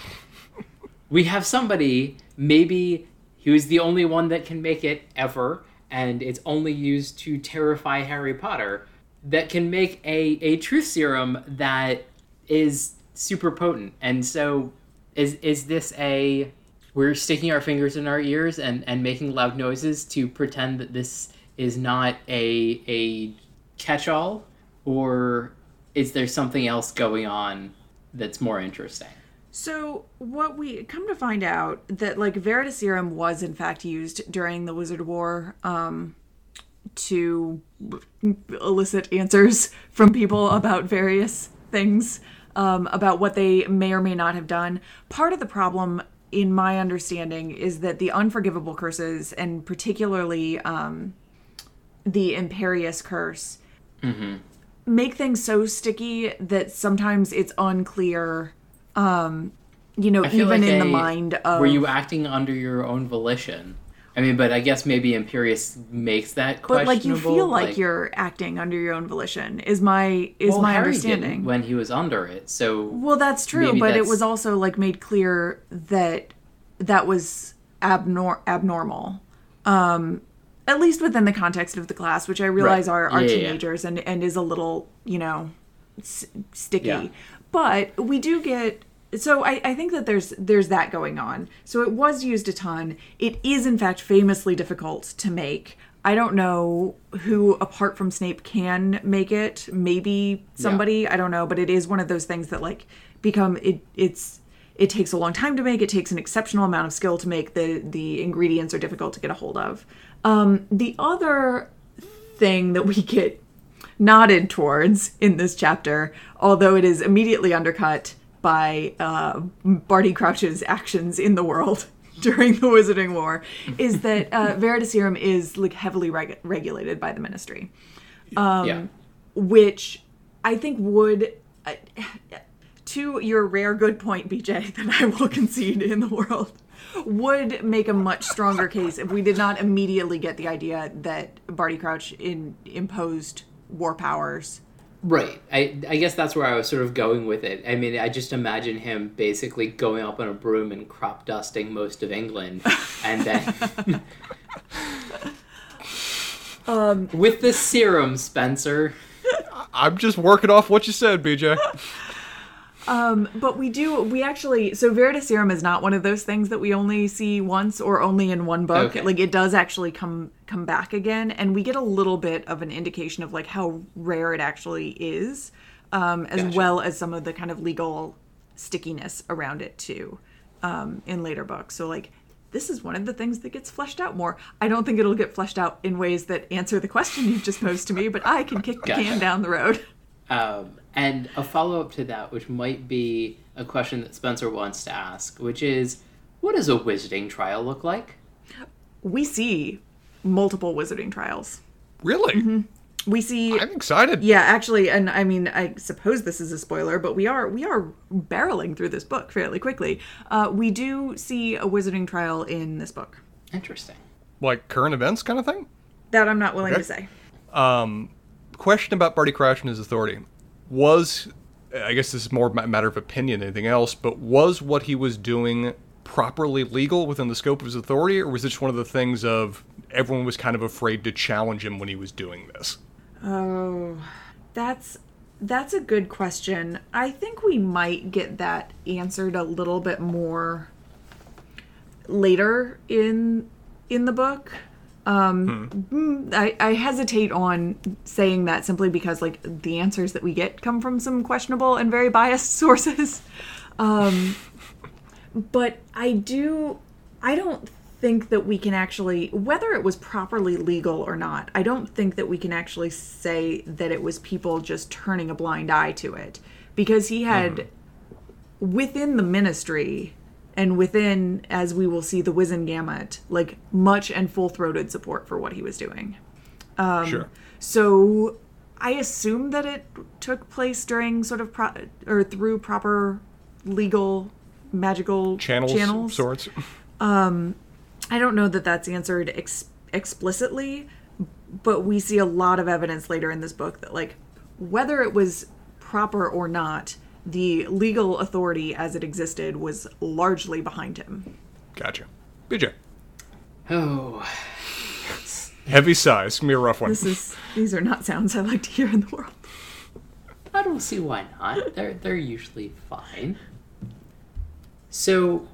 we have somebody, maybe he was the only one that can make it ever, and it's only used to terrify Harry Potter, that can make a, a truth serum that is super potent. And so, is is this a we're sticking our fingers in our ears and, and making loud noises to pretend that this is not a a catch all, or is there something else going on that's more interesting? So what we come to find out that like Veritaserum was in fact used during the Wizard War um, to elicit answers from people about various things um, about what they may or may not have done. Part of the problem, in my understanding, is that the unforgivable curses and particularly um, the Imperius curse make things so sticky that sometimes it's unclear. Um, you know, even like in the mind of Were you acting under your own volition? I mean, but I guess maybe Imperius makes that question. But like you feel like, you're acting under your own volition is my is well, my Harry understanding. when he was under it. So Well, that's true, but it was also like made clear that that was abnor- abnormal. Um at least within the context of the class, which I realize Right. are, are Yeah, yeah, yeah. teenagers and and is a little, you know, s- sticky. Yeah. But we do get so I, I think that there's there's that going on. So it was used a ton. It is in fact famously difficult to make. I don't know who apart from Snape can make it. Maybe somebody, I don't know, but it is one of those things that like become it it's it takes a long time to make. It takes an exceptional amount of skill to make. The the ingredients are difficult to get a hold of. Um, the other thing that we get nodded towards in this chapter, although it is immediately undercut by uh, Barty Crouch's actions in the world [laughs] during the Wizarding War, is that uh, Veritaserum is like heavily reg- regulated by the Ministry yeah, which I think would, uh, to your rare good point, BJ, [laughs] that I will concede in the world, would make a much stronger case if we did not immediately get the idea that Barty Crouch in, imposed war powers. Right. I I guess that's where I was sort of going with it. I mean, I just imagine him basically going up on a broom and crop dusting most of England, and then. [laughs] Um, With the serum, Spencer. I'm just working off what you said, BJ. [laughs] But we do, we actually, so Veritaserum is not one of those things that we only see once or only in one book. Okay. Like it does actually come come back again, and we get a little bit of an indication of like how rare it actually is, um, as Gotcha. well as some of the kind of legal stickiness around it too, um, in later books. So like. This is one of the things that gets fleshed out more. I don't think it'll get fleshed out in ways that answer the question you've just posed to me, but I can kick the can down the road. Um, and a follow up to that, which might be a question that Spencer wants to ask, which is, what does a wizarding trial look like? We see multiple wizarding trials. Really? We see I'm excited. Yeah, actually, and I mean, I suppose this is a spoiler, but we are we are barreling through this book fairly quickly. Uh, we do see a wizarding trial in this book Interesting. Like current events kind of thing? that I'm not willing Okay. to say. Um, question about Barty Crouch and his authority was I guess this is more a matter of opinion than anything else, but was what he was doing properly legal within the scope of his authority, or was just one of the things of everyone was kind of afraid to challenge him when he was doing this? Oh, that's that's a good question. I think we might get that answered a little bit more later in in the book. Um, mm, I, I hesitate on saying that simply because like the answers that we get come from some questionable and very biased [laughs] sources. Um, but I do I don't think that we can actually whether it was properly legal or not. I don't think that we can actually say that it was people just turning a blind eye to it because he had within the ministry and within as we will see the Wizengamot like much and full-throated support for what he was doing. Um, sure. So I assume that it took place during sort of pro- or through proper legal magical Channels, channels. sorts. Um, I don't know that that's answered ex- explicitly, but we see a lot of evidence later in this book that, like, whether it was proper or not, the legal authority as it existed was largely behind him. Gotcha. BJ. Oh, Heavy sighs. Give me a rough one. This is these are not sounds I like to hear in the world. I don't see why not. They're they're usually fine. So,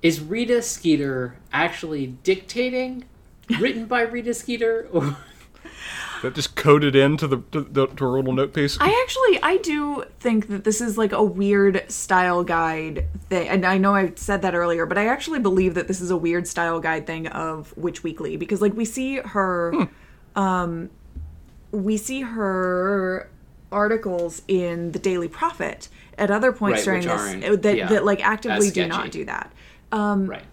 is Rita Skeeter actually dictating, written by Rita Skeeter, or That just coded into the to, the, to our little note piece. I actually I do think that this is like a weird style guide thing, and I know I said that earlier, but I actually believe that this is a weird style guide thing of Witch Weekly because like we see her, um, we see her articles in the Daily Prophet at other points Right, during this that yeah, that like actively do not do that. Um, right?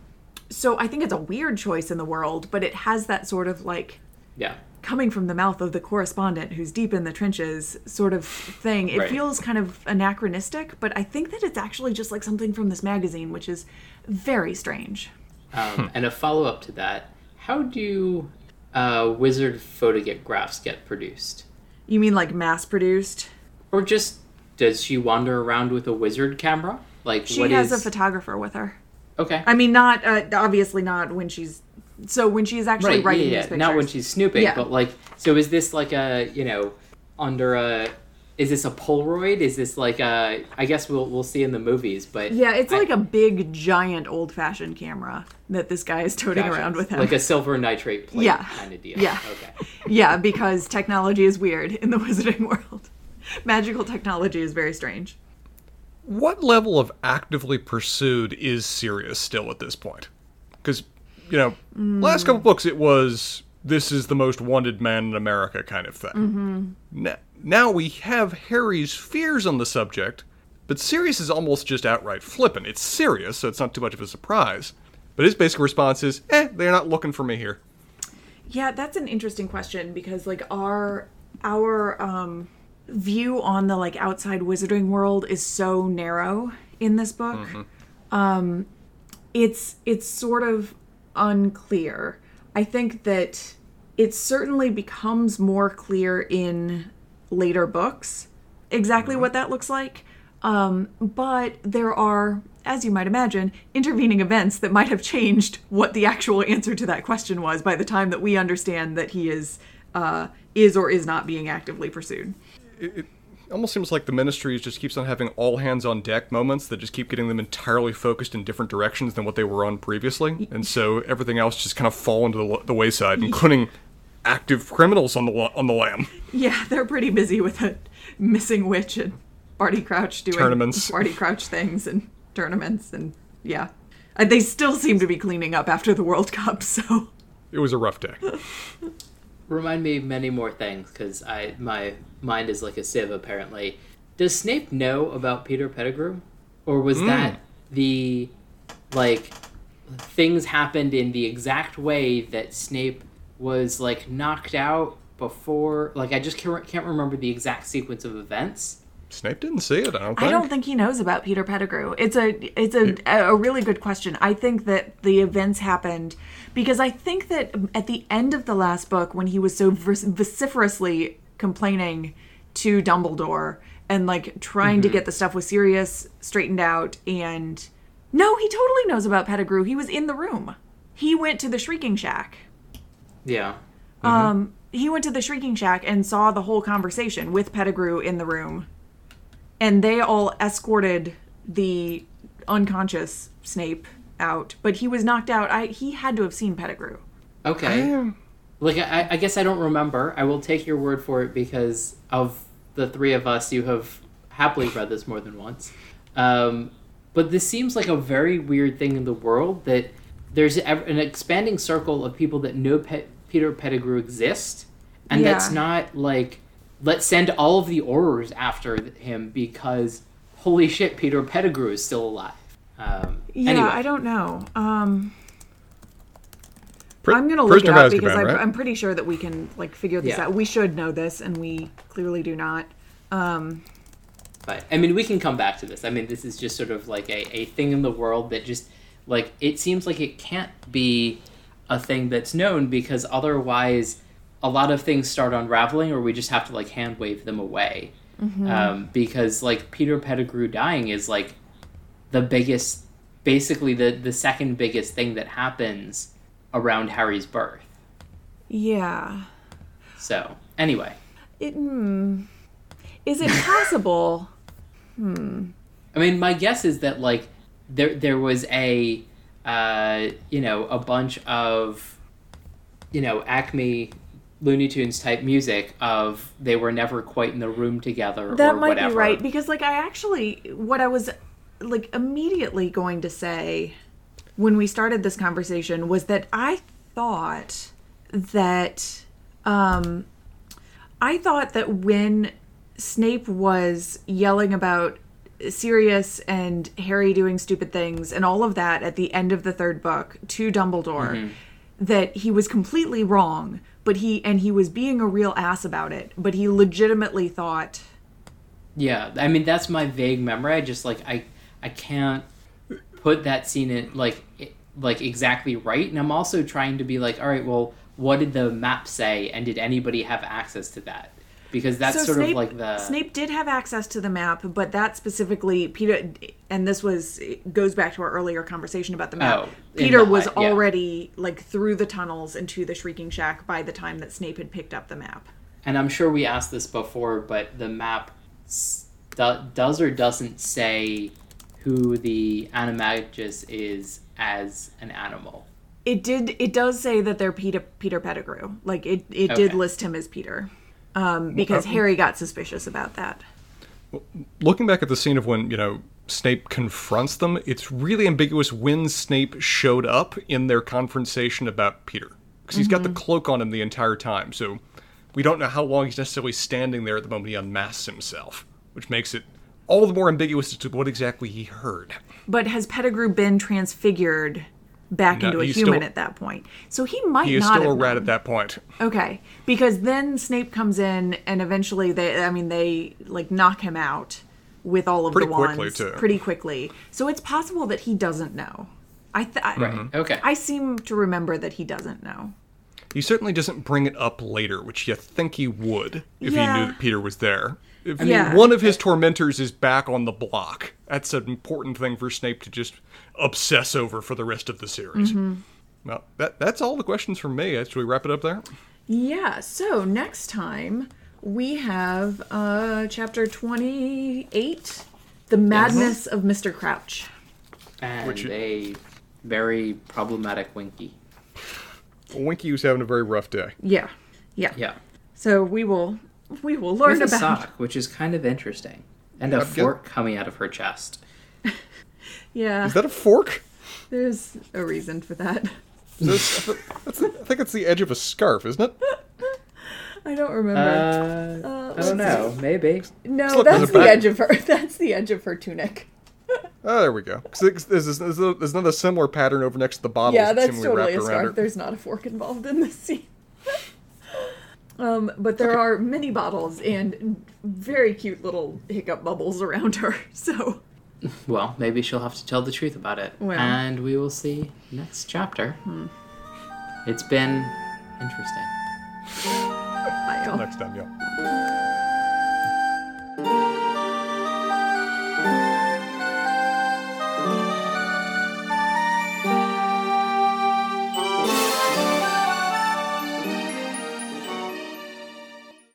So I think it's a weird choice in the world, but it has that sort of like Yeah, coming from the mouth of the correspondent who's deep in the trenches sort of thing. It Right. feels kind of anachronistic, but I think that it's actually just like something from this magazine, which is very strange. um, and a follow up to that how do uh, wizard photographs get produced? You mean like mass produced? Or just does she wander around with a wizard camera? Like She what has is a photographer with her. okay? I mean, not uh, obviously not when she's so when she's actually right, writing yeah, these yeah. pictures. Not when she's snooping, Yeah. but like, so is this like a you know under a? Is this a Polaroid? Is this like a? I guess we'll we'll see in the movies, but Yeah, it's I- like a big, giant, old-fashioned camera that this guy is toting Gotcha. around with him. like a silver nitrate plate Yeah. kind of deal. Yeah. Okay. [laughs] yeah, because technology is weird in the [laughs] wizarding world. Magical technology is very strange. What level of actively pursued is Sirius still at this point? Because, you know, last couple books it was this is the most wanted man in America kind of thing. Mm-hmm. Now, now we have Harry's fears on the subject, but Sirius is almost just outright flippant. It's Sirius, so it's not too much of a surprise. But his basic response is, eh, they're not looking for me here. Yeah, that's an interesting question because like our our um view on the like outside wizarding world is so narrow in this book. Um it's it's sort of unclear. I think that it certainly becomes more clear in later books exactly what that looks like. Um, but there are, as you might imagine, intervening events that might have changed what the actual answer to that question was by the time that we understand that he is uh, is or is not being actively pursued. Almost seems like the ministry just keeps on having all hands on deck moments that just keep getting them entirely focused in different directions than what they were on previously, and so everything else just kind of fall into the, the wayside, including active criminals on the on the lam. Yeah, they're pretty busy with a missing witch and Barty Crouch doing Tournaments. Barty Crouch things and tournaments and yeah. They still seem to be cleaning up after the World Cup, so It was a rough day. [laughs] Remind me of many more things because I my mind is like a sieve. Apparently, does Snape know about Peter Pettigrew, or was hmm. that the like things happened in the exact way that Snape was like knocked out before? Like I just can't, can't remember the exact sequence of events. Snape didn't see it. I don't think. I don't think he knows about Peter Pettigrew. It's a it's a a really good question. I think that the events happened because I think that at the end of the last book when he was so vociferously complaining to Dumbledore and like trying to get the stuff with Sirius straightened out and no, he totally knows about Pettigrew. He was in the room. He went to the Shrieking Shack. Yeah. Um, he went to the Shrieking Shack and saw the whole conversation with Pettigrew in the room. And they all escorted the unconscious Snape out, but he was knocked out. I he had to have seen Pettigrew. Okay. Like I, I guess I don't remember. I will take your word for it because of the three of us, you have happily read this more than once. Um, but this seems like a very weird thing in the world that there's an expanding circle of people that know Pe- Peter Pettigrew exists, and Yeah. that's not like let's send all of the Aurors after him because holy shit, Peter Pettigrew is still alive. Um, Yeah, anyway, I don't know. Um, Pri- I'm gonna look Prisoner it up because Azkaban, I'm, right? I'm pretty sure that we can like figure this Yeah. out. We should know this, and we clearly do not. Um, But I mean, we can come back to this. I mean, this is just sort of like a, a thing in the world that just like it seems like it can't be a thing that's known because otherwise a lot of things start unraveling or we just have to like hand wave them away. Um, because like Peter Pettigrew dying is like the biggest, basically the the second biggest thing that happens around Harry's birth. yeah. So anyway, It, hmm. Is it possible? [laughs] Hmm I mean, my guess is that like there there was a uh, you know a bunch of you know Acme Looney Tunes type music of they were never quite in the room together. that or might whatever. be right because like i actually what i was like immediately going to say when we started this conversation was that i thought that um i thought that when snape was yelling about Sirius and Harry doing stupid things and all of that at the end of the third book to Dumbledore that he was completely wrong but he and he was being a real ass about it but he legitimately thought Yeah, I mean that's my vague memory. I just like I I can't put that scene in like like exactly right, and I'm also trying to be like, all right, well, what did the map say, and did anybody have access to that? Because that's so sort Snape, of like the Snape did have access to the map, but that specifically Peter and this was goes back to our earlier conversation about the map. Oh, Peter the was yeah. already like through the tunnels into the Shrieking Shack by the time that Snape had picked up the map. and I'm sure we asked this before, but the map s- do, does or doesn't say who the animagus is as an animal. It did. It does say that they're Peter Peter Pettigrew. Like it. It did list him as Peter, um, because Harry got suspicious about that. looking back at the scene of when you know Snape confronts them, it's really ambiguous when Snape showed up in their conversation about Peter because he's got the cloak on him the entire time, so we don't know how long he's necessarily standing there at the moment he unmasks himself, which makes it all the more ambiguous as to what exactly he heard. But has Pettigrew been transfigured back No, into a human still- at that point? So he might not. He is not still a rat known. at that point. Okay, because then Snape comes in and eventually they, I mean, they like knock him out with all of Pretty the quickly, wands too. pretty quickly. So it's possible that he doesn't know. I th- I, Right. Mm-hmm. Okay. I seem to remember that he doesn't know. He certainly doesn't bring it up later, which you think he would if he knew that Peter was there. If Yeah. one of his tormentors is back on the block, that's an important thing for Snape to just obsess over for the rest of the series. Mm-hmm. Well, that that's all the questions from me. Should we wrap it up there? Yeah. So next time we have uh chapter twenty eight, the madness of Mister Crouch. and Which- a very problematic Winky. Winky was having a very rough day. Yeah. Yeah. Yeah. So we will we will learn With a about sock, which is kind of interesting. And a I've got- fork coming out of her chest. [laughs] yeah. Is that a fork? There's a reason for that. this, that's, I think it's the edge of a scarf, isn't it? I don't remember. Uh, I don't know. Maybe. no, look, that's the back- edge of her. [laughs] That's the edge of her tunic. Oh, there we go. There's, there's, there's, there's another similar pattern over next to the bottle. yeah, that's totally a scarf. There's not a fork involved in this scene. Um, but there are many bottles and very cute little hiccup bubbles around her. [laughs] So Well, maybe she'll have to tell the truth about it. Well. And we will see next chapter. It's been interesting. [laughs] I Next time, yeah.